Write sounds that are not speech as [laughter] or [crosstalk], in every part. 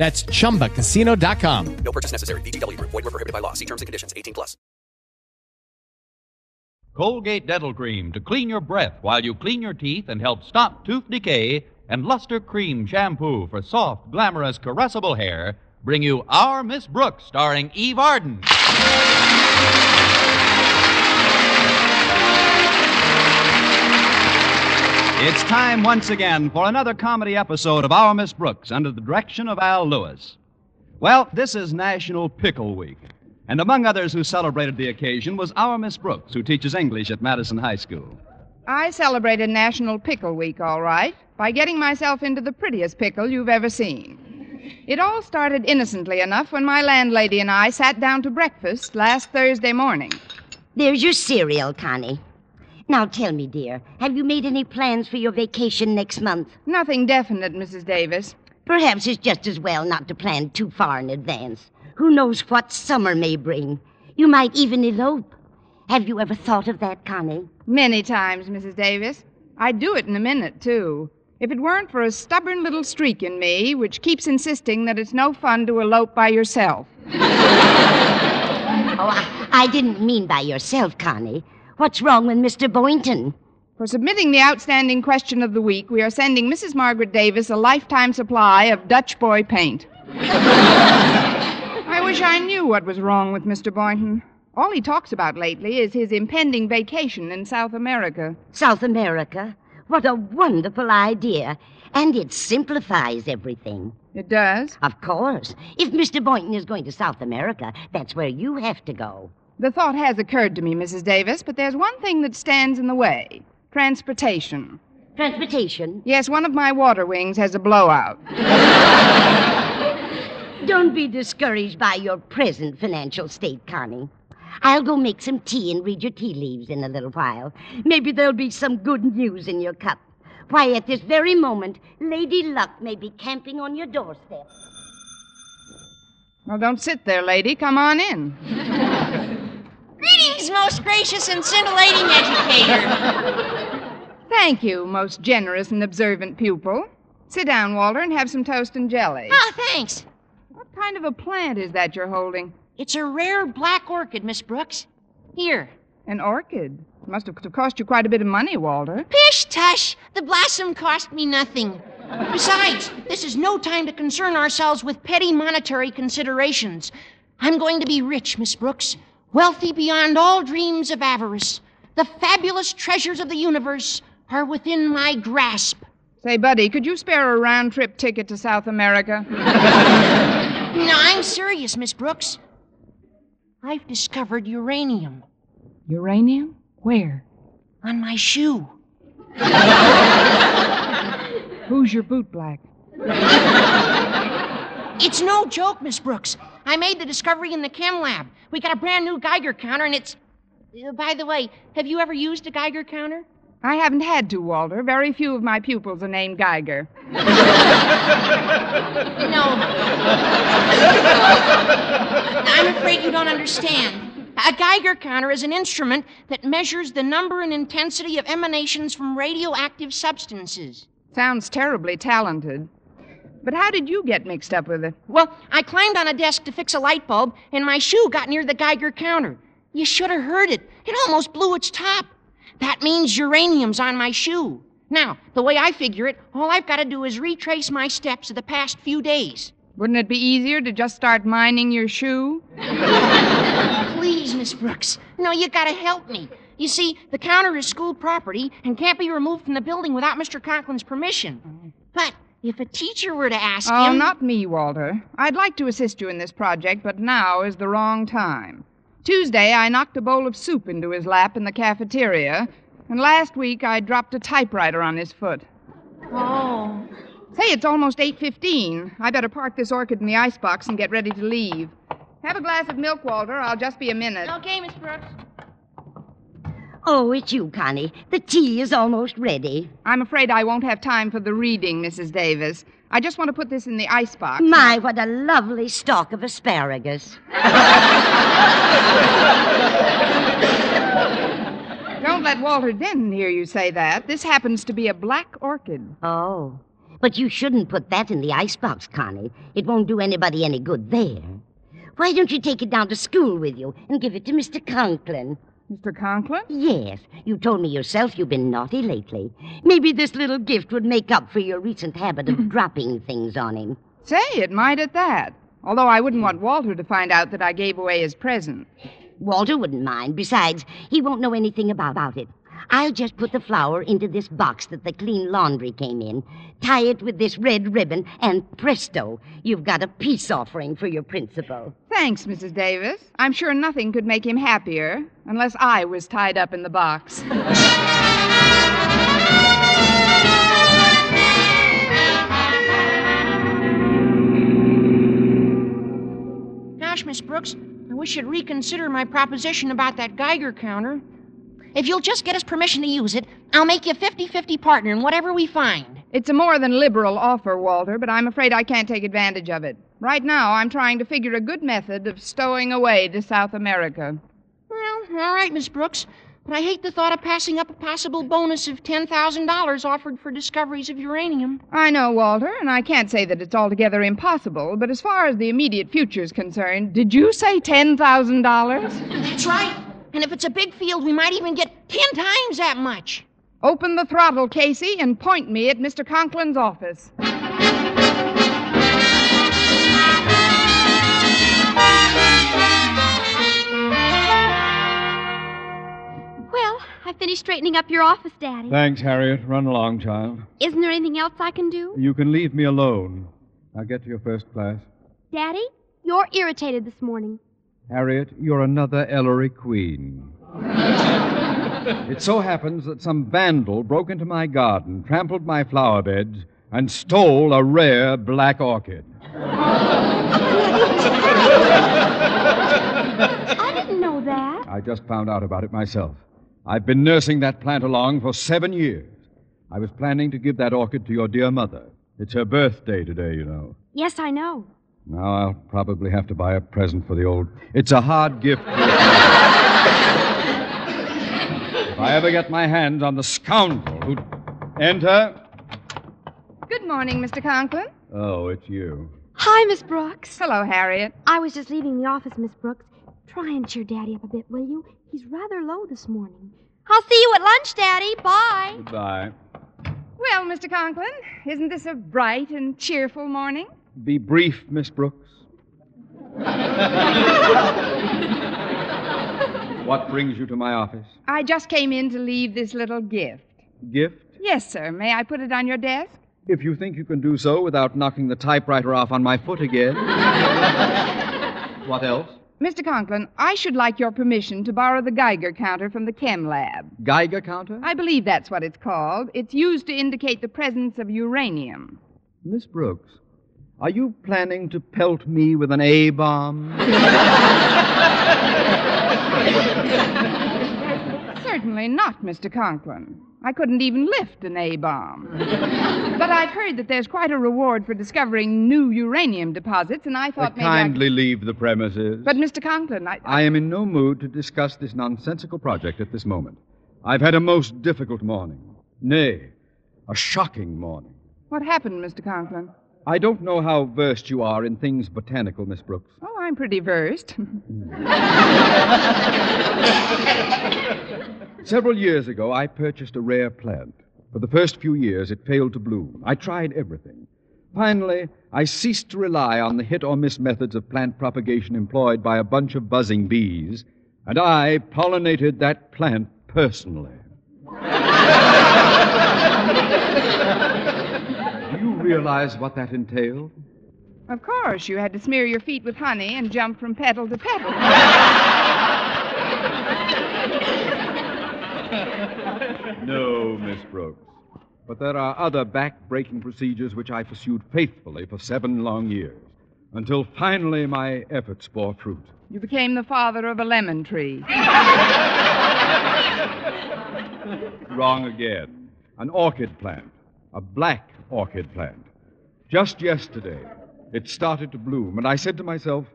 That's chumbacasino.com. No purchase necessary. VGW Group. Void were prohibited by law. See terms and conditions. 18 plus. Colgate Dental Cream to clean your breath while you clean your teeth and help stop tooth decay, and Luster Cream Shampoo for soft, glamorous, caressable hair bring you Our Miss Brooks, starring Eve Arden. It's time once again for another comedy episode of Our Miss Brooks under the direction of Al Lewis. Well, this is National Pickle Week. And among others who celebrated the occasion was our Miss Brooks, who teaches English at Madison High School. I celebrated National Pickle Week, all right, by getting myself into the prettiest pickle you've ever seen. It all started innocently enough when my landlady and I sat down to breakfast last Thursday morning. There's your cereal, Connie. Now tell me, dear, have you made any plans for your vacation next month? Nothing definite, Mrs. Davis. Perhaps it's just as well not to plan too far in advance. Who knows what summer may bring? You might even elope. Have you ever thought of that, Connie? Many times, Mrs. Davis. I'd do it in a minute, too. If it weren't for a stubborn little streak in me, which keeps insisting that it's no fun to elope by yourself. [laughs] Oh, I, I didn't mean by yourself, Connie. What's wrong with Mr. Boynton? For submitting the outstanding question of the week, we are sending Mrs. Margaret Davis a lifetime supply of Dutch boy paint. I wish I knew what was wrong with Mr. Boynton. All he talks about lately is his impending vacation in South America. South America? What a wonderful idea. And it simplifies everything. It does? Of course. If Mr. Boynton is going to South America, that's where you have to go. The thought has occurred to me, Mrs. Davis, but there's one thing that stands in the way transportation. Transportation? Yes, one of my water wings has a blowout. [laughs] Don't be discouraged by your present financial state, Connie. I'll go make some tea and read your tea leaves in a little while. Maybe there'll be some good news in your cup. Why, at this very moment, Lady Luck may be camping on your doorstep. Well, don't sit there, lady. Come on in. [laughs] Greetings, most gracious and scintillating educator. Thank you, most generous and observant pupil. Sit down, Walter, and have some toast and jelly. Ah, thanks. What kind of a plant is that you're holding? It's a rare black orchid, Miss Brooks. Here. An orchid. It Must have cost you quite a bit of money, Walter. Pish tush! The blossom cost me nothing. Besides, this is no time to concern ourselves with petty monetary considerations. I'm going to be rich, Miss Brooks. Wealthy beyond all dreams of avarice. The fabulous treasures of the universe are within my grasp. Say, buddy, could you spare a round trip ticket to South America? [laughs] No, I'm serious, Miss Brooks. I've discovered uranium Uranium? Where? on my shoe. [laughs] Who's your boot black? [laughs] It's no joke, Miss Brooks. I made the discovery in the chem lab. We got a brand new Geiger counter, and it's. Uh, by the way, have you ever used a Geiger counter? I haven't had to, Walter. Very few of my pupils are named Geiger. [laughs] No. [laughs] I'm afraid you don't understand. A Geiger counter is an instrument that measures the number and intensity of emanations from radioactive substances. Sounds terribly talented. But how did you get mixed up with it? Well, I climbed on a desk to fix a light bulb, and my shoe got near the Geiger counter. You should have heard it. It almost blew its top. That means uranium's on my shoe. Now, the way I figure it, all I've got to do is retrace my steps of the past few days. Wouldn't it be easier to just start mining your shoe? [laughs] Please, Miss Brooks. No, you gotta help me. You see, the counter is school property and can't be removed from the building without Mr. Conklin's permission. Mm-hmm. But if a teacher were to ask Oh, him. not me, Walter. I'd like to assist you in this project, but now is the wrong time. Tuesday, I knocked a bowl of soup into his lap in the cafeteria, and last week I dropped a typewriter on his foot. Oh. Say, it's almost 8.15. I better park this orchid in the icebox and get ready to leave. Have a glass of milk, Walter. I'll just be a minute. Okay, Miss Brooks. Oh, it's you, Connie. The tea is almost ready. I'm afraid I won't have time for the reading, Mrs. Davis. I just want to put this in the icebox. My, what a lovely stalk of asparagus. Don't let Walter Denton hear you say that. This happens to be a black orchid. Oh. But you shouldn't put that in the icebox, Connie. It won't do anybody any good there. Why don't you take it down to school with you and give it to Mr. Conklin? Mr. Conklin? Yes, you told me yourself you've been naughty lately. Maybe this little gift would make up for your recent habit of [laughs] dropping things on him. Say, it might at that. Although I wouldn't want Walter to find out that I gave away his present. Walter wouldn't mind. Besides, he won't know anything about, about it. I'll just put the flower into this box that the clean laundry came in, tie it with this red ribbon, and presto, you've got a peace offering for your principal. Thanks, Mrs. Davis. I'm sure nothing could make him happier unless I was tied up in the box. Gosh, Miss Brooks, I wish you'd reconsider my proposition about that Geiger counter. If you'll just get us permission to use it, I'll make you 50 50 partner in whatever we find. It's a more than liberal offer, Walter, but I'm afraid I can't take advantage of it. Right now, I'm trying to figure a good method of stowing away to South America. Well, all right, Miss Brooks. But I hate the thought of passing up a possible bonus of $10,000 offered for discoveries of uranium. I know, Walter, and I can't say that it's altogether impossible, but as far as the immediate future is concerned, did you say $10,000? That's right. And if it's a big field, we might even get 10 times that much. Open the throttle, Casey, and point me at Mr. Conklin's office. Well, I finished straightening up your office, Daddy. Thanks, Harriet. Run along, child. Isn't there anything else I can do? You can leave me alone. Now get to your first class. Daddy, you're irritated this morning. Harriet, you're another Ellery Queen. it so happens that some vandal broke into my garden, trampled my flower beds, and stole a rare black orchid. I didn't know that. I just found out about it myself. I've been nursing that plant along for seven years. I was planning to give that orchid to your dear mother. It's her birthday today, you know. Yes, I know. Now I'll probably have to buy a present for the old. It's a hard gift. if I ever get my hands on the scoundrel who. Enter. Good morning, Mr. Conklin. Oh, it's you. Hi, Miss Brooks. Hello, Harriet. I was just leaving the office, Miss Brooks. Try and cheer Daddy up a bit, will you? He's rather low this morning. I'll see you at lunch, Daddy. Bye. Goodbye. Well, Mr. Conklin, isn't this a bright and cheerful morning? Be brief, Miss Brooks. [laughs] what brings you to my office? I just came in to leave this little gift. Gift? Yes, sir. May I put it on your desk? If you think you can do so without knocking the typewriter off on my foot again. [laughs] what else? Mr. Conklin, I should like your permission to borrow the Geiger counter from the chem lab. Geiger counter? I believe that's what it's called. It's used to indicate the presence of uranium. Miss Brooks, are you planning to pelt me with an A bomb? Certainly not, Mr. Conklin. I couldn't even lift an A bomb. but I've heard that there's quite a reward for discovering new uranium deposits, and I thought maybe. I kindly leave the premises. But, Mr. Conklin, I. I am in no mood to discuss this nonsensical project at this moment. I've had a most difficult morning. Nay, a shocking morning. What happened, Mr. Conklin? I don't know how versed you are in things botanical, Miss Brooks. Oh, I'm pretty versed. [laughs] Several years ago, I purchased a rare plant. For the first few years, it failed to bloom. I tried everything. Finally, I ceased to rely on the hit or miss methods of plant propagation employed by a bunch of buzzing bees, and I pollinated that plant personally. [laughs] Do you realize what that entailed? Of course, you had to smear your feet with honey and jump from petal to petal. No, Miss Brooks. But there are other back-breaking procedures which I pursued faithfully for seven long years, until finally my efforts bore fruit. You became the father of a lemon tree. Wrong again. An orchid plant. A black orchid plant. Just yesterday, it started to bloom, and I said to myself,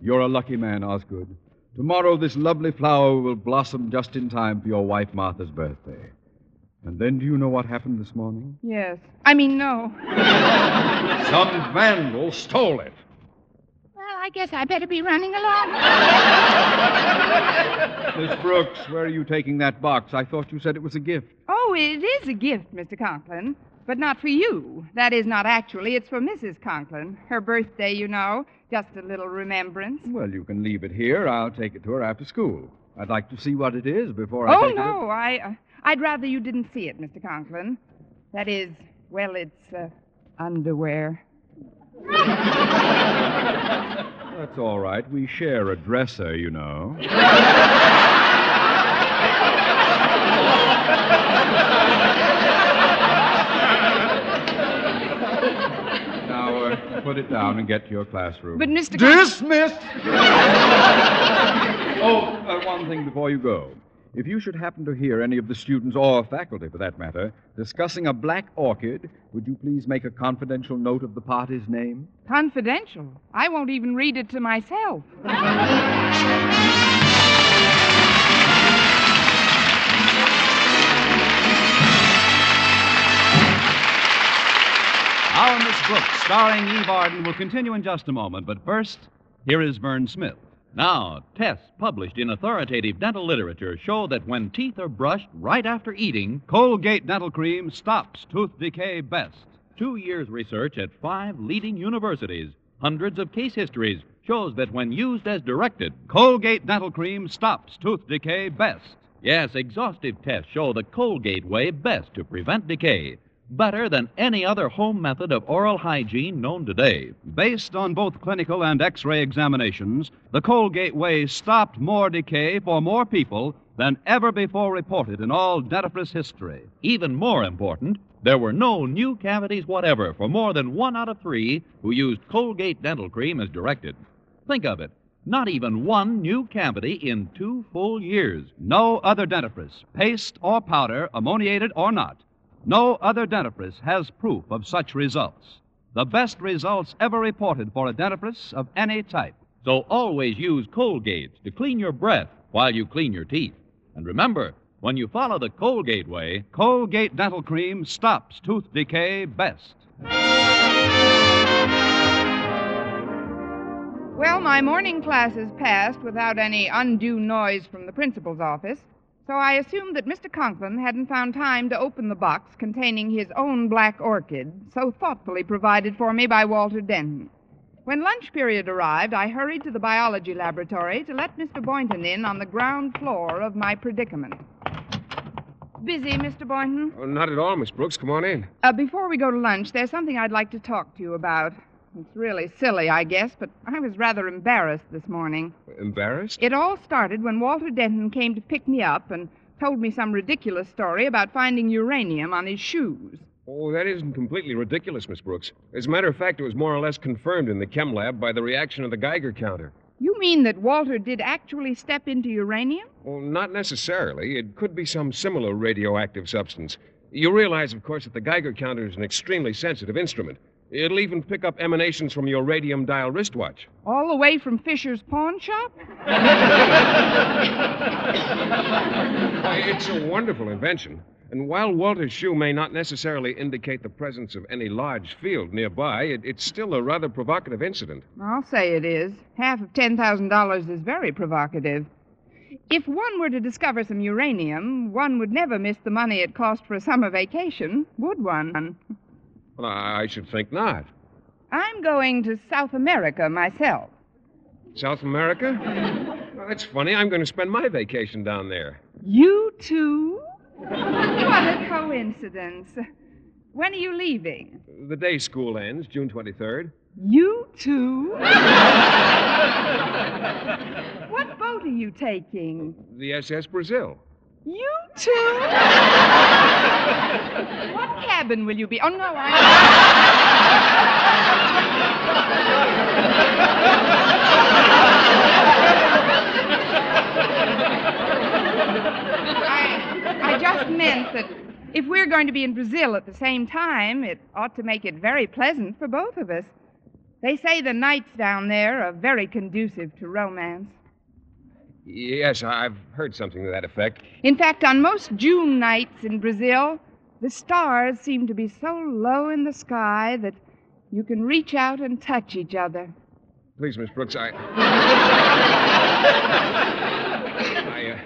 You're a lucky man, Osgood. Tomorrow, this lovely flower will blossom just in time for your wife Martha's birthday. And then, do you know what happened this morning? Yes. I mean, no. [laughs] Some vandal stole it. Well, I guess I better be running along. [laughs] Miss Brooks, where are you taking that box? I thought you said it was a gift. Oh, it is a gift, Mr. Conklin. But not for you. That is, not actually. It's for Mrs. Conklin. Her birthday, you know. Just a little remembrance. Well, you can leave it here. I'll take it to her after school. I'd like to see what it is before I Oh, take no. I, uh, I'd rather you didn't see it, Mr. Conklin. That is, well, it's uh, underwear. That's all right. We share a dresser, you know. [laughs] now, uh, put it down and get to your classroom. But, Mr. Con- Dismissed! [laughs] oh, uh, one thing before you go. If you should happen to hear any of the students, or faculty for that matter, discussing a black orchid, would you please make a confidential note of the party's name? Confidential. I won't even read it to myself. [laughs] Our Miss Brooks, starring Eve Arden, will continue in just a moment. But first, here is Vern Smith. Now, tests published in authoritative dental literature show that when teeth are brushed right after eating, Colgate Dental Cream stops tooth decay best. two years' research at five leading universities, hundreds of case histories, shows that when used as directed, Colgate Dental Cream stops tooth decay best. yes, exhaustive tests show the Colgate way best to prevent decay, better than any other home method of oral hygiene known today. Based on both clinical and x ray examinations, the Colgate Way stopped more decay for more people than ever before reported in all dentifrice history. Even more important, there were no new cavities whatever for more than one out of three who used Colgate dental cream as directed. Think of it. Not even one new cavity in two full years. No other dentifrice, paste or powder, ammoniated or not, no other dentifrice has proof of such results. The best results ever reported for a dentifrice of any type. So always use Colgate to clean your breath while you clean your teeth. And remember, when you follow the Colgate way, Colgate Dental Cream stops tooth decay best. Well, my morning classes passed without any undue noise from the principal's office, so I assumed that Mr. Conklin hadn't found time to open the box containing his own black orchid, so thoughtfully provided for me by Walter Denton. When lunch period arrived, I hurried to the biology laboratory to let Mr. Boynton in on the ground floor of my predicament. Busy, Mr. Boynton? Oh, not at all, Miss Brooks. Come on in. Uh, before we go to lunch, there's something I'd like to talk to you about. It's really silly, I guess, but I was rather embarrassed this morning. Embarrassed? It all started when Walter Denton came to pick me up and told me some ridiculous story about finding uranium on his shoes. Oh, that isn't completely ridiculous, Miss Brooks. As a matter of fact, it was more or less confirmed in the chem lab by the reaction of the Geiger counter. You mean that Walter did actually step into uranium? Well, not necessarily. It could be some similar radioactive substance. You realize, of course, that the Geiger counter is an extremely sensitive instrument. It'll even pick up emanations from your radium dial wristwatch. All the way from Fisher's pawn shop? Why, it's a wonderful invention. And while Walter's shoe may not necessarily indicate the presence of any large field nearby, it, it's still a rather provocative incident. I'll say it is. Half of $10,000 is very provocative. If one were to discover some uranium, one would never miss the money it cost for a summer vacation, would one? Well, I should think not. I'm going to South America myself. South America? Well, that's funny. I'm going to spend my vacation down there. You too? What a coincidence. When are you leaving? The day school ends, June 23rd. You too? [laughs] what boat are you taking? The SS Brazil. You too? what cabin will you be? Oh, no, I. I, I just meant that if we're going to be in Brazil at the same time, it ought to make it very pleasant for both of us. They say the nights down there are very conducive to romance. Yes, I've heard something to that effect. In fact, on most June nights in Brazil, the stars seem to be so low in the sky that you can reach out and touch each other. Please, Miss Brooks, I. [laughs] I, uh,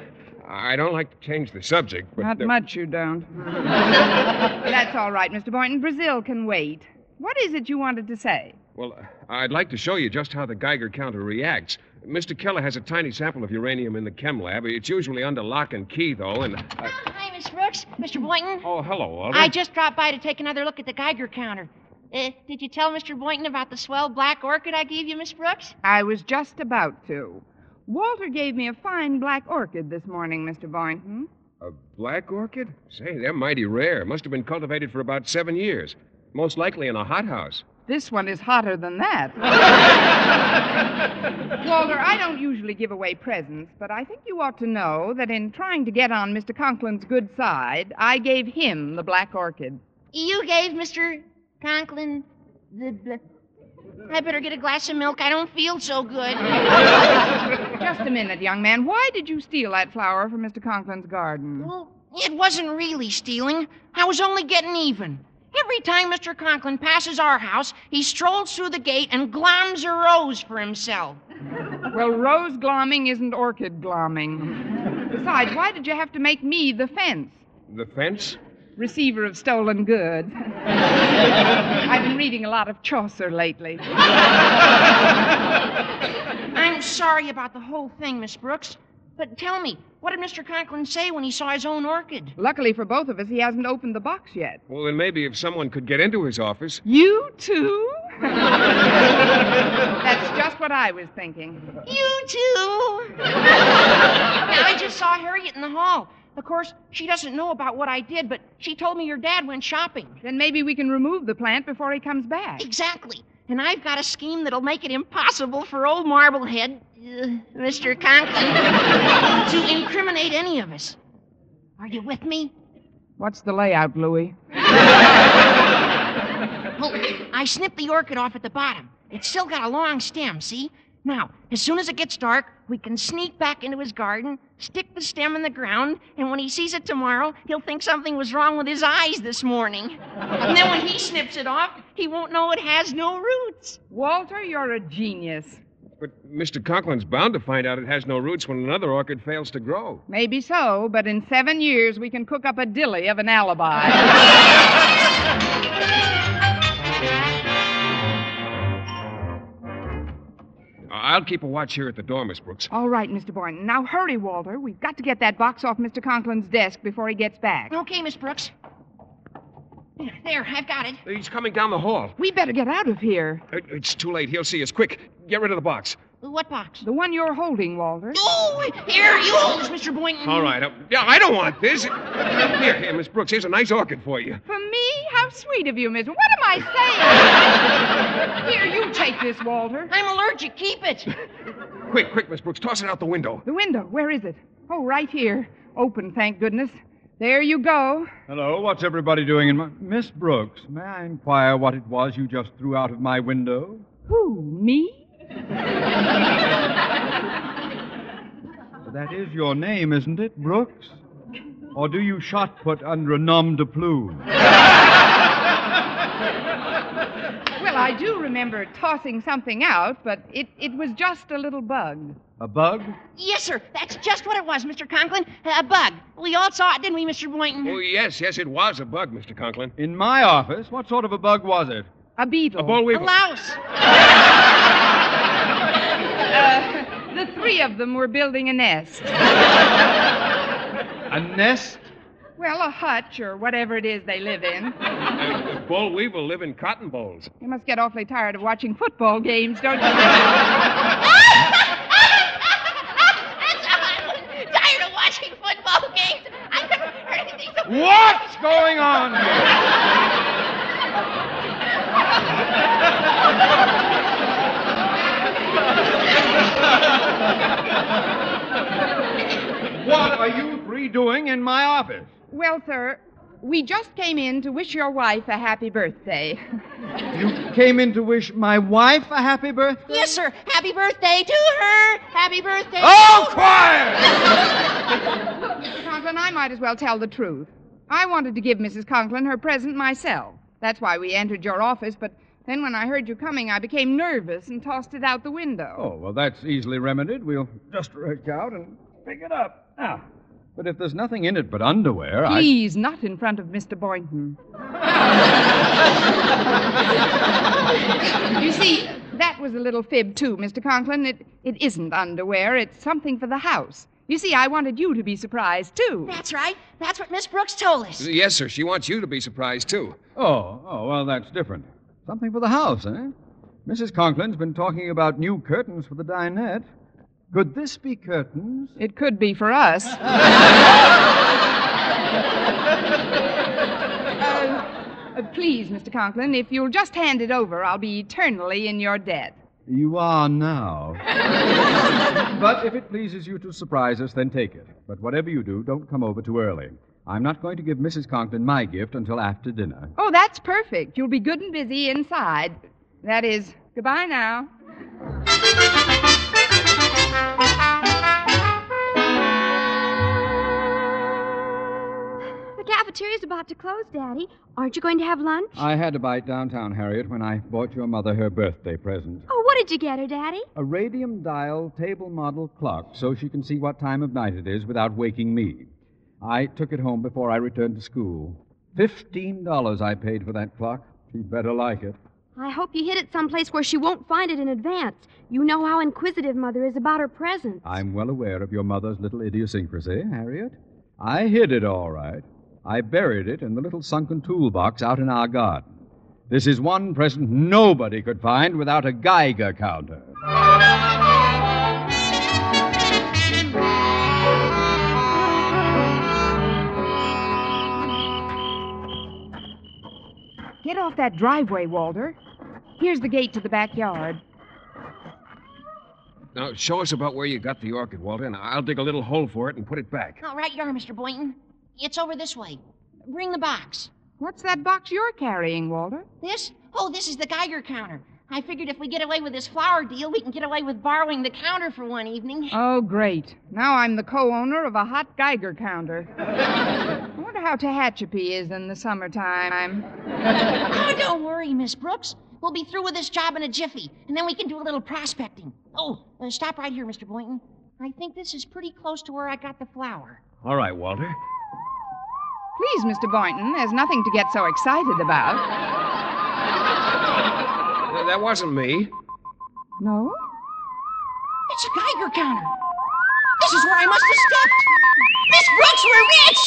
I don't like to change the subject, but. Not uh, much, you don't. [laughs] That's all right, Mr. Boynton. Brazil can wait. What is it you wanted to say? Well, I'd like to show you just how the Geiger counter reacts. Mr. Keller has a tiny sample of uranium in the chem lab. It's usually under lock and key, though, and. uh, Hi, Miss Brooks. Mr. Boynton. Oh, hello, Walter. I just dropped by to take another look at the Geiger counter. Uh, did you tell Mr. Boynton about the swell black orchid I gave you, Miss Brooks? I was just about to. Walter gave me a fine black orchid this morning, Mr. Boynton. A black orchid? Say, they're mighty rare. Must have been cultivated for about seven years. Most likely in a hothouse. This one is hotter than that. [laughs] Walter, I don't usually give away presents, but I think you ought to know that in trying to get on Mr. Conklin's good side, I gave him the black orchid. You gave Mr. Conklin the. the... I better get a glass of milk. I don't feel so good. [laughs] Just a minute, young man. Why did you steal that flower from Mr. Conklin's garden? Well, it wasn't really stealing. I was only getting even. Every time Mr. Conklin passes our house, he strolls through the gate and gloms a rose for himself. Well, rose glomming isn't orchid glomming. Besides, why did you have to make me the fence? The fence? Receiver of stolen goods. I've been reading a lot of Chaucer lately. I'm sorry about the whole thing, Miss Brooks. But tell me, what did Mr. Conklin say when he saw his own orchid? Luckily for both of us, he hasn't opened the box yet. Well, then maybe if someone could get into his office. You too? [laughs] That's just what I was thinking. You too. now, I just saw Harriet in the hall. Of course, she doesn't know about what I did, but she told me your dad went shopping. Then maybe we can remove the plant before he comes back. Exactly. And I've got a scheme that'll make it impossible for old Marblehead, uh, Mr. Conklin, [laughs] to incriminate any of us. Are you with me? What's the layout, Louis? [laughs] Well, I snipped the orchid off at the bottom. It's still got a long stem, see? Now, as soon as it gets dark, we can sneak back into his garden, stick the stem in the ground, and when he sees it tomorrow, he'll think something was wrong with his eyes this morning. And then when he snips it off, he won't know it has no roots. Walter, you're a genius. But Mr. Conklin's bound to find out it has no roots when another orchid fails to grow. Maybe so, but in seven years we can cook up a dilly of an alibi. [laughs] I'll keep a watch here at the door, Miss Brooks. All right, Mr. Boynton. Now hurry, Walter. We've got to get that box off Mr. Conklin's desk before he gets back. Okay, Miss Brooks. There, I've got it. He's coming down the hall. We better get out of here. It- It's too late. He'll see us. Quick, get rid of the box. What box? The one you're holding, Walter. Oh, here, you hold this, Mr. Boynton. All right. uh, yeah, I don't want this. Here, here, Miss Brooks. Here's a nice orchid for you. For me? How sweet of you, Miss. What am I saying? Here, you take this, Walter. I'm allergic. Keep it. Quick, quick, Miss Brooks. Toss it out the window. The window. Where is it? Oh, right here. Open, thank goodness. There you go. Hello, what's everybody doing in my. Miss Brooks, may I inquire what it was you just threw out of my window? Who, me? That is your name, isn't it, Brooks? Or do you shot put under a nom de plume? Well, I do remember tossing something out, but it, it was just a little bug. A bug? Yes, sir. That's just what it was, Mr. Conklin. A bug. We all saw it, didn't we, Mr. Boynton? Oh, yes, yes, it was a bug, Mr. Conklin. In my office? What sort of a bug was it? A beetle. A boll A weevil. louse. [laughs] Uh, the three of them were building a nest. A nest? Well, a hutch or whatever it is they live in. [laughs] Uh, Boll Weevil live in cotton bowls. You must get awfully tired of watching football games, don't you? [laughs] Tired of watching football games. I never heard anything so [laughs] What's going on? What are you three doing in my office? Well, sir, we just came in to wish your wife a happy birthday. You came in to wish my wife a happy birthday? Yes, sir. Happy birthday to her. Happy birthday. Oh, to quiet! Mr. Conklin, I might as well tell the truth. I wanted to give Mrs. Conklin her present myself. That's why we entered your office, but then when I heard you coming, I became nervous and tossed it out the window. Oh, well, that's easily remedied. We'll just reach out and pick it up. Now, but if there's nothing in it but underwear, I. Please, not in front of Mr. Boynton. [laughs] you see, that was a little fib, too, Mr. Conklin. It, it isn't underwear, it's something for the house. You see, I wanted you to be surprised, too. That's right. That's what Miss Brooks told us. Yes, sir. She wants you to be surprised, too. Oh, oh, well, that's different. Something for the house, eh? Mrs. Conklin's been talking about new curtains for the dinette. Could this be curtains? It could be for us. Uh, [laughs] uh, please, Mr. Conklin, if you'll just hand it over, I'll be eternally in your debt. You are now. [laughs] but if it pleases you to surprise us, then take it. But whatever you do, don't come over too early. I'm not going to give Mrs. Conklin my gift until after dinner. Oh, that's perfect. You'll be good and busy inside. That is, goodbye now. Cafeteria's about to close, Daddy. Aren't you going to have lunch? I had a bite downtown, Harriet, when I bought your mother her birthday present. Oh, what did you get her, Daddy? A radium dial table model clock so she can see what time of night it is without waking me. I took it home before I returned to school. Fifteen dollars I paid for that clock. She'd better like it. I hope you hid it someplace where she won't find it in advance. You know how inquisitive Mother is about her presents. I'm well aware of your mother's little idiosyncrasy, Harriet. I hid it all right. I buried it in the little sunken toolbox out in our garden. This is one present nobody could find without a Geiger counter. Get off that driveway, Walter. Here's the gate to the backyard. Now, show us about where you got the orchid, Walter, and I'll dig a little hole for it and put it back. All right, you are, Mr. Boynton. It's over this way. Bring the box. What's that box you're carrying, Walter? This? Oh, this is the Geiger counter. I figured if we get away with this flower deal, we can get away with borrowing the counter for one evening. [laughs] Oh, great. Now I'm the co owner of a hot Geiger counter. [laughs] I wonder how Tehachapi is in the summertime. [laughs] oh, don't worry, Miss Brooks. We'll be through with this job in a jiffy, and then we can do a little prospecting. Oh, uh, stop right here, Mr. Boynton. I think this is pretty close to where I got the flower. All right, Walter. Please, Mr. Boynton, there's nothing to get so excited about. Th- That wasn't me. No? It's a Geiger counter. This is where I must have stepped. Miss Brooks, we're rich!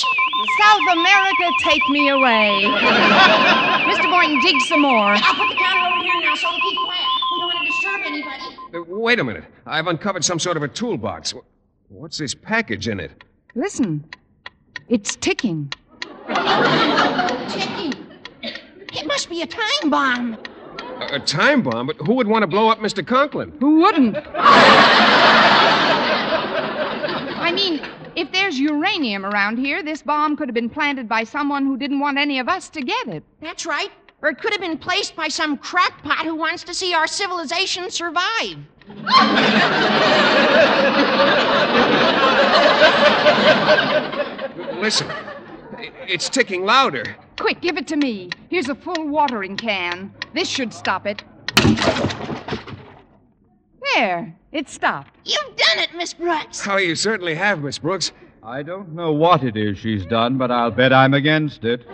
South America, take me away. [laughs] Mr. Boynton, dig some more. I'll put the counter over here now so we'll keep quiet. We don't want to disturb anybody. Uh, Wait a minute. I've uncovered some sort of a toolbox. What's this package in it? Listen, it's ticking. Ticking. It must be a time bomb. A, a time bomb? But who would want to blow up Mr. Conklin? Who wouldn't? I mean, if there's uranium around here, this bomb could have been planted by someone who didn't want any of us to get it. That's right. Or it could have been placed by some crackpot who wants to see our civilization survive. Listen, i- it's ticking louder. Quick, give it to me. Here's a full watering can. This should stop it. There, it stopped. You've done it, Miss Brooks. Oh, you certainly have, Miss Brooks. I don't know what it is she's done, but I'll bet I'm against it.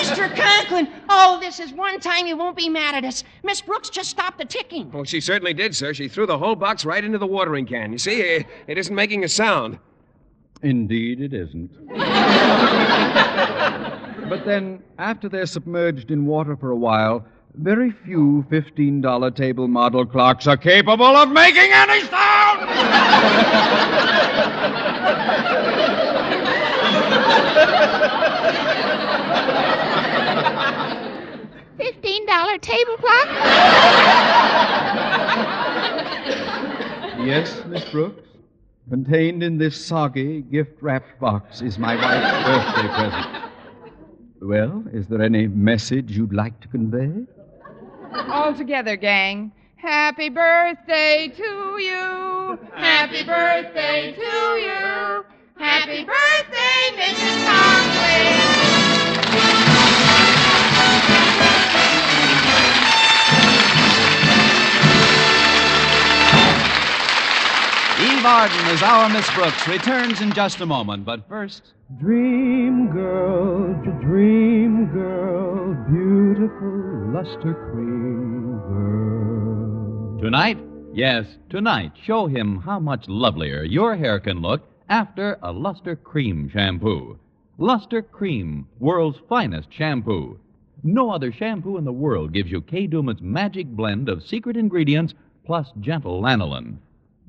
Mr. Conklin, oh, this is one time you won't be mad at us. Miss Brooks just stopped the ticking. Well, she certainly did, sir. She threw the whole box right into the watering can. You see, it, it isn't making a sound. Indeed, it isn't. but then, after they're submerged in water for a while, very few $15 table model clocks are capable of making any sound! $15 table clock? yes, Miss Brooks? Contained in this soggy, gift wrapped box is my wife's birthday present. Well, is there any message you'd like to convey? All together, gang. Happy birthday to you. Happy birthday to you. Happy birthday, Mrs. Conklin. Eve Arden as our Miss Brooks returns in just a moment, but first. Dream girl, dream girl, beautiful luster cream girl. Tonight? Yes, tonight, show him how much lovelier your hair can look after a Luster Cream shampoo. Luster Cream, world's finest shampoo. No other shampoo in the world gives you Kay Daumit's magic blend of secret ingredients plus gentle lanolin.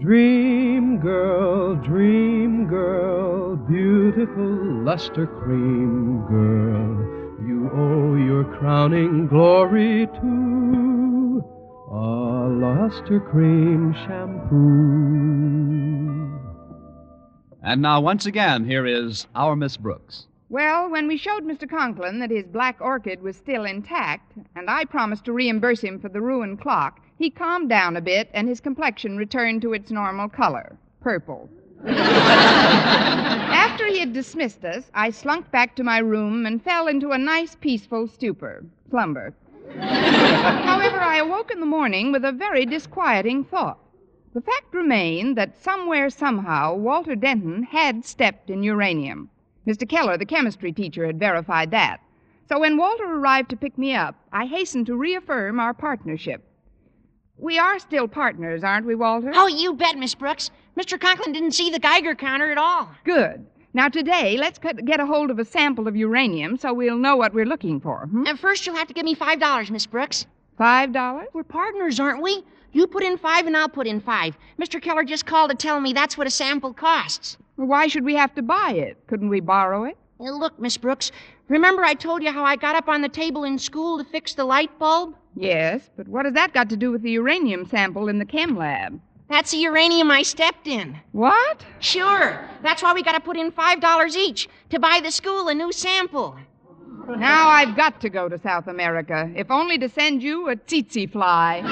Dream girl, dream girl, beautiful luster cream girl. You owe your crowning glory to a luster cream shampoo. And now, once again, here is our Miss Brooks. Well, when we showed Mr. Conklin that his black orchid was still intact, and I promised to reimburse him for the ruined clock, he calmed down a bit and his complexion returned to its normal color purple. [laughs] After he had dismissed us, I slunk back to my room and fell into a nice, peaceful stupor, slumber. [laughs] However, I awoke in the morning with a very disquieting thought. The fact remained that somewhere, somehow, Walter Denton had stepped in uranium. Mr. Keller, the chemistry teacher, had verified that. So when Walter arrived to pick me up, I hastened to reaffirm our partnership. We are still partners, aren't we, Walter? Oh, you bet, Miss Brooks. Mr. Conklin didn't see the Geiger counter at all. Good. Now, today, let's get a hold of a sample of uranium so we'll know what we're looking for. Hmm? And first, you'll have to give me five dollars, Miss Brooks. Five dollars? We're partners, aren't we? You put in five, and I'll put in five. Mr. Keller just called to tell me that's what a sample costs. Well, why should we have to buy it? Couldn't we borrow it? Look, Miss Brooks, remember I told you how I got up on the table in school to fix the light bulb? Yes, but what has that got to do with the uranium sample in the chem lab? That's the uranium I stepped in. What? Sure. That's why we got to put in five dollars each to buy the school a new sample. Now I've got to go to South America, if only to send you a tsetse fly.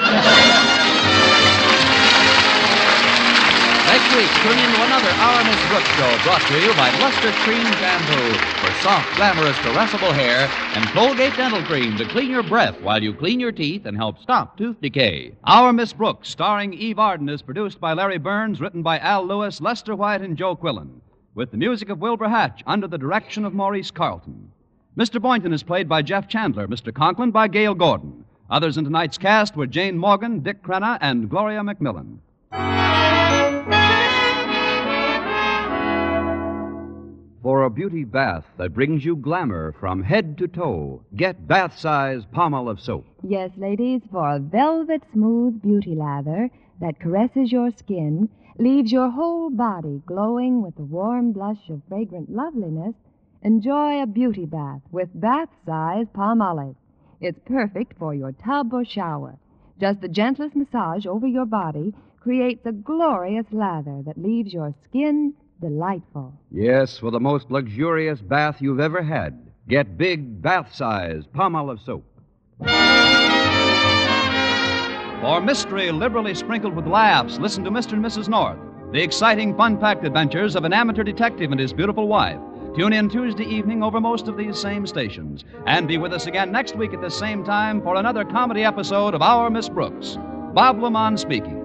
Next week, tune in to another Our Miss Brooks show brought to you by Luster Cream Shampoo for soft, glamorous, caressable hair and Colgate Dental Cream to clean your breath while you clean your teeth and help stop tooth decay. Our Miss Brooks, starring Eve Arden, is produced by Larry Berns, written by Al Lewis, Lester White, and Joe Quillan, with the music of Wilbur Hatch under the direction of Maurice Carlton. Mr. Boynton is played by Jeff Chandler, Mr. Conklin by Gale Gordon. Others in tonight's cast were Jane Morgan, Dick Crenna, and Gloria McMillan. For a beauty bath that brings you glamour from head to toe, get bath size Palmolive soap. Yes, ladies, for a velvet smooth beauty lather that caresses your skin, leaves your whole body glowing with the warm blush of fragrant loveliness, enjoy a beauty bath with bath size Palmolive. It's perfect for your tub or shower. Just the gentlest massage over your body creates a glorious lather that leaves your skin delightful. Yes, for the most luxurious bath you've ever had, get big bath size Palmolive soap. For mystery liberally sprinkled with laughs, listen to Mr. and Mrs. North, the exciting, fun packed adventures of an amateur detective and his beautiful wife. Tune in Tuesday evening over most of these same stations. And be with us again next week at the same time for another comedy episode of Our Miss Brooks. Bob LeMond speaking.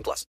18 plus.